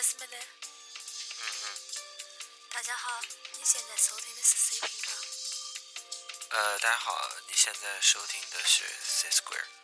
开始没得？嗯嗯，大家好，你现在收听的是 C 频道。呃，大家好，你现在收听的是 C Square。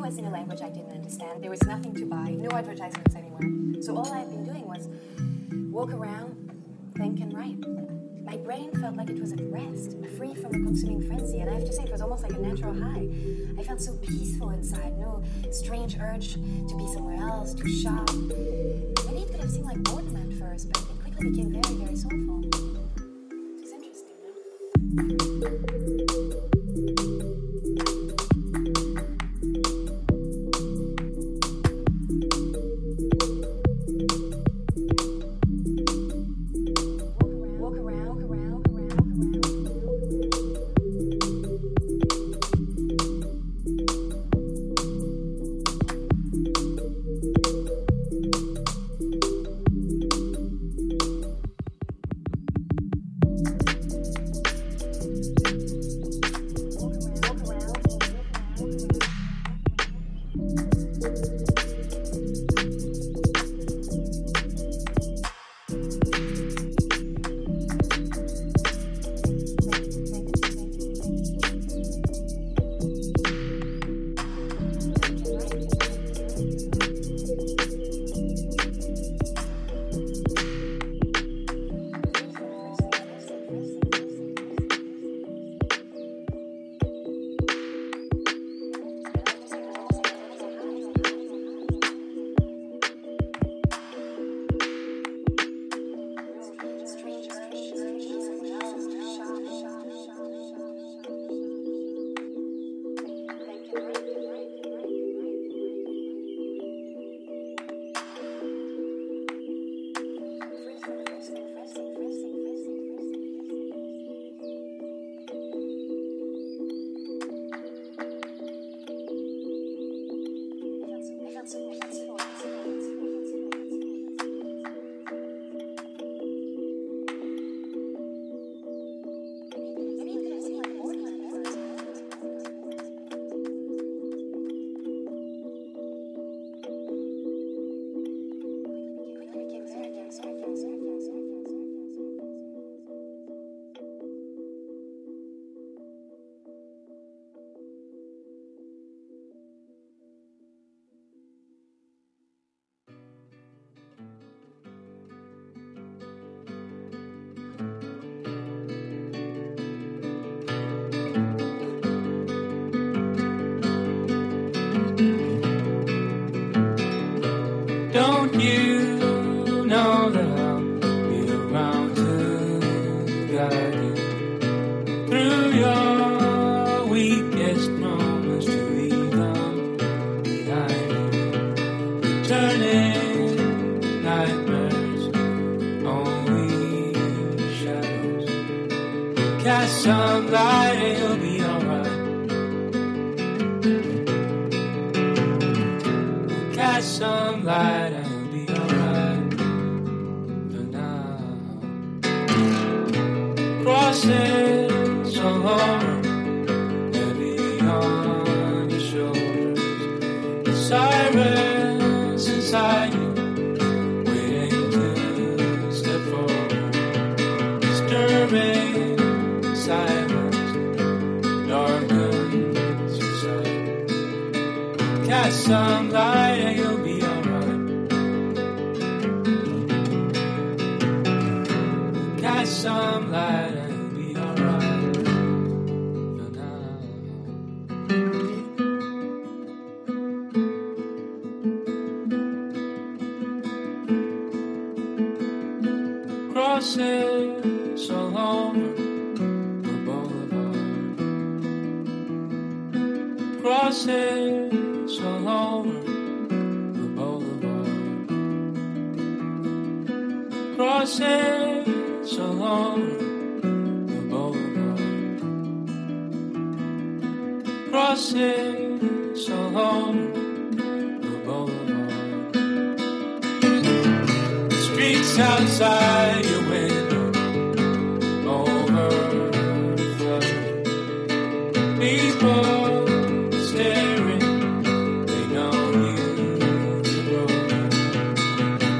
Was in a language I didn't understand. There was nothing to buy, no advertisements anywhere. So all I had been doing was walk around, think, and write. My brain felt like it was at rest, free from a consuming frenzy, and I have to say it was almost like a natural high. I felt so peaceful inside, no strange urge to be somewhere else, to shop. Maybe it could have seemed like boredom at first, but it quickly became very, very soulful. light. some light.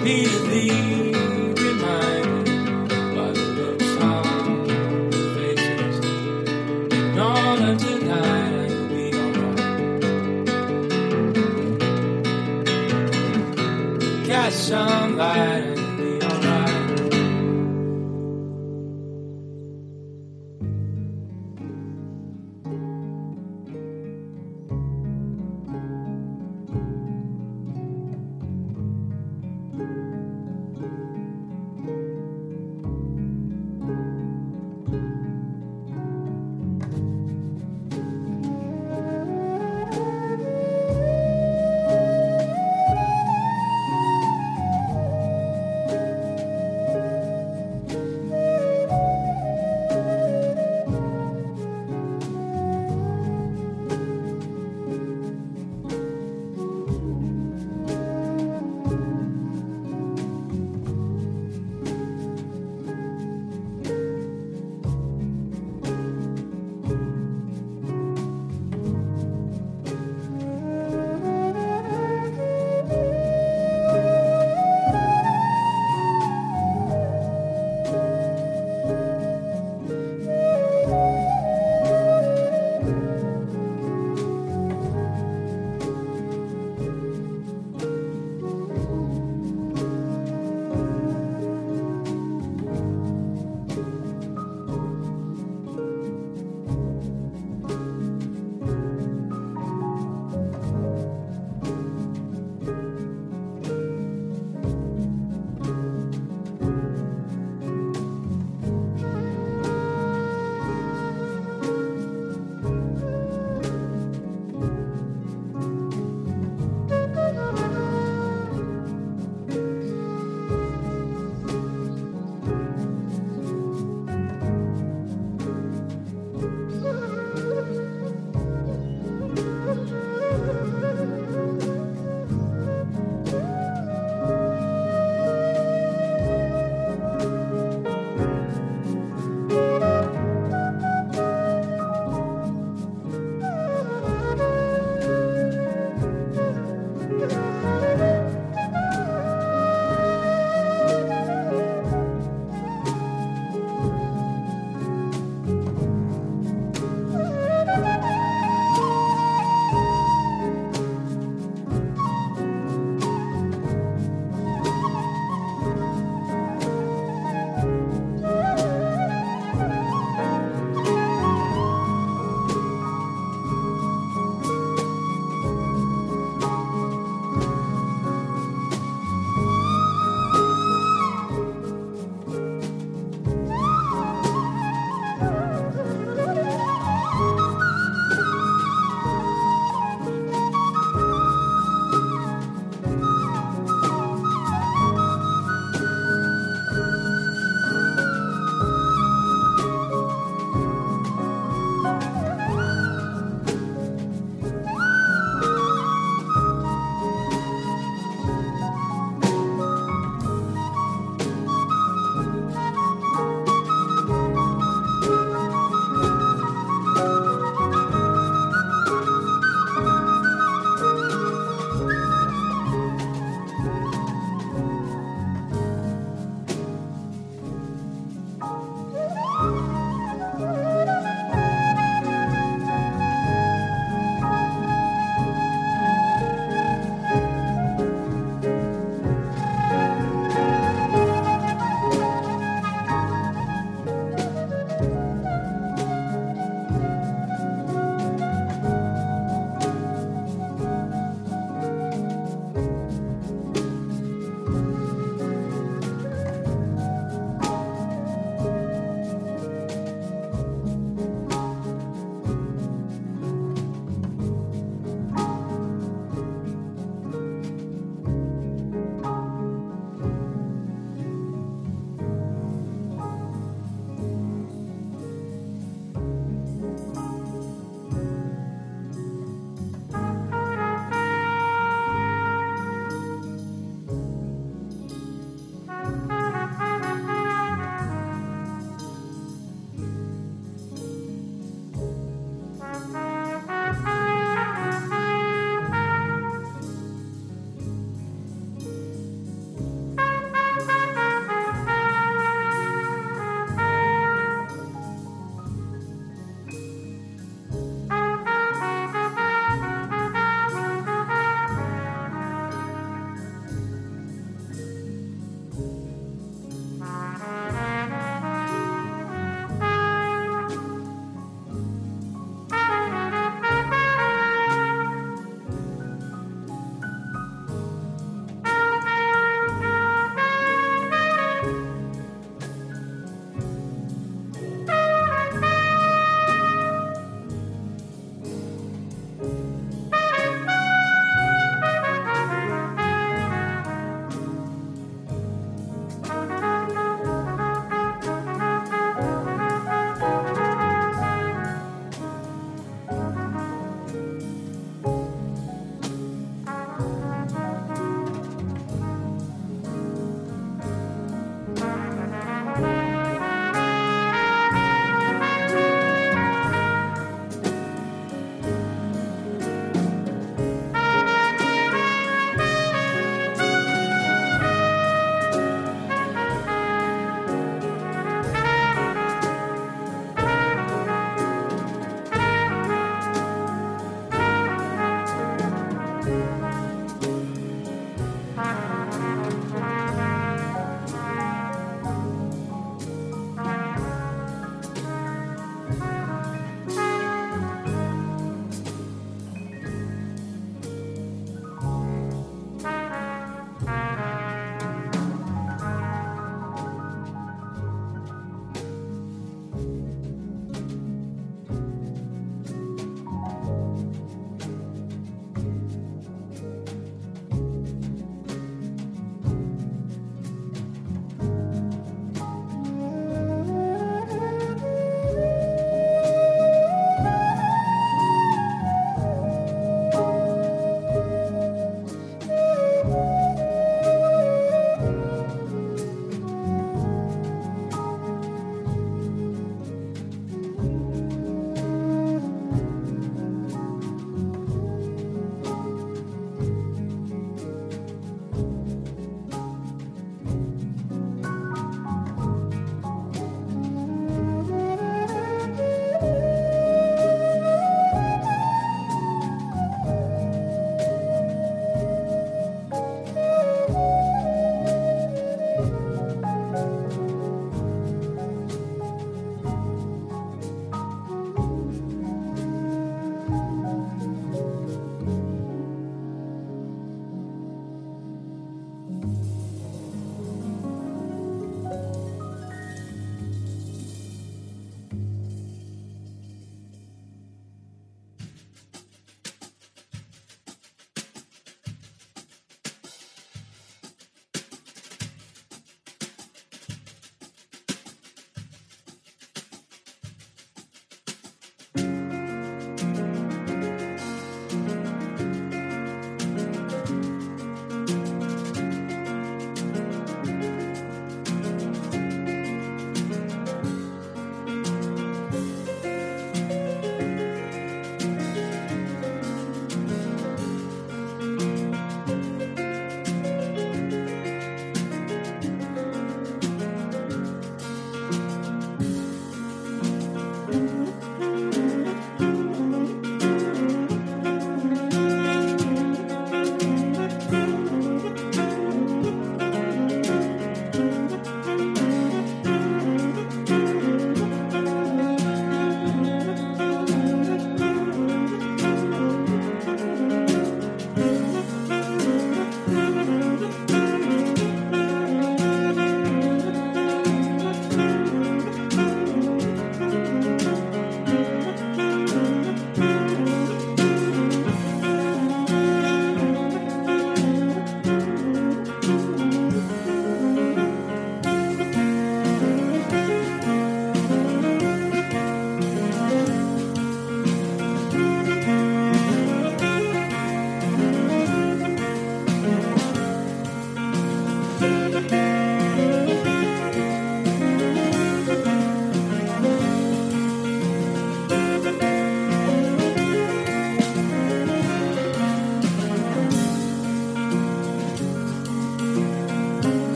Repeatedly remind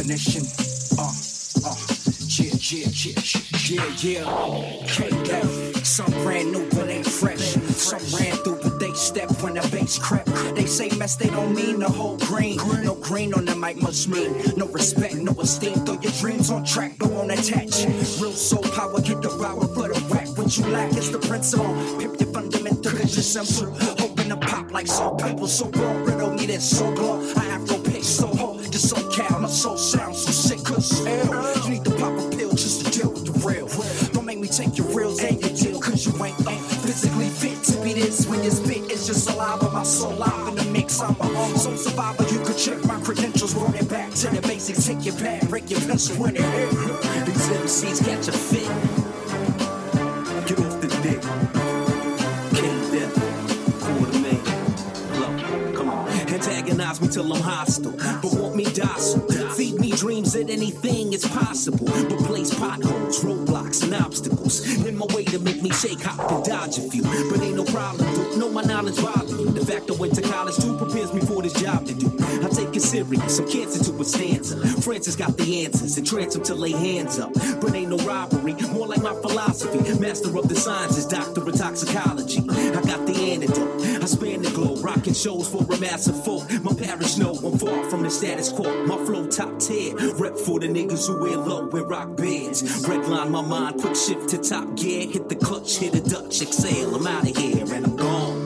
Redefinition. Uh, uh. Yeah, yeah, yeah, yeah, yeah. KF. Some brand new, but ain't fresh. Some ran through, but they step when the bass crept. They say mess, they don't mean the whole green. No green on the mic must mean no respect, no esteem. Throw your dreams on track, go on attach. Real soul power, get the power for the whack. What you lack is the principle. Pimp your fundamental, cause you're simple. Hoping to pop like salt people. So raw, riddle me this so glow. I have no pitch, so. So cal, my soul sounds so sick, cause ill. You need to pop a pill just to deal with the real. Don't make me take your reals and your deal, cause you ain't uh, physically fit to be this when you spit. It's just saliva, my soul live in the mix. I'm a soul survivor. You could check my credentials, run it back to the basics. Take your pad, break your pencil when it hit. These MCs catch a fit. Antagonize me till I'm hostile, but want me docile. Feed me dreams that anything is possible, but place potholes, roadblocks, and obstacles in my way to make me shake, hop, and dodge a few. But ain't no problem, dude. Know my knowledge bother you. The fact I went to college too prepares me for this job to do. I take it serious, I'm cancer to a stanza. Francis got the answers and trance him to lay hands up. But ain't no robbery, more like my philosophy. Master of the sciences, doctor of toxicology. I span the globe, rocking shows for a massive folk. My parish know I'm far from the status quo. My flow top tier, rep for the niggas who wear low and rock bands. Redline my mind, quick shift to top gear. Hit the clutch, hit a Dutch, exhale. I'm out of here and I'm gone.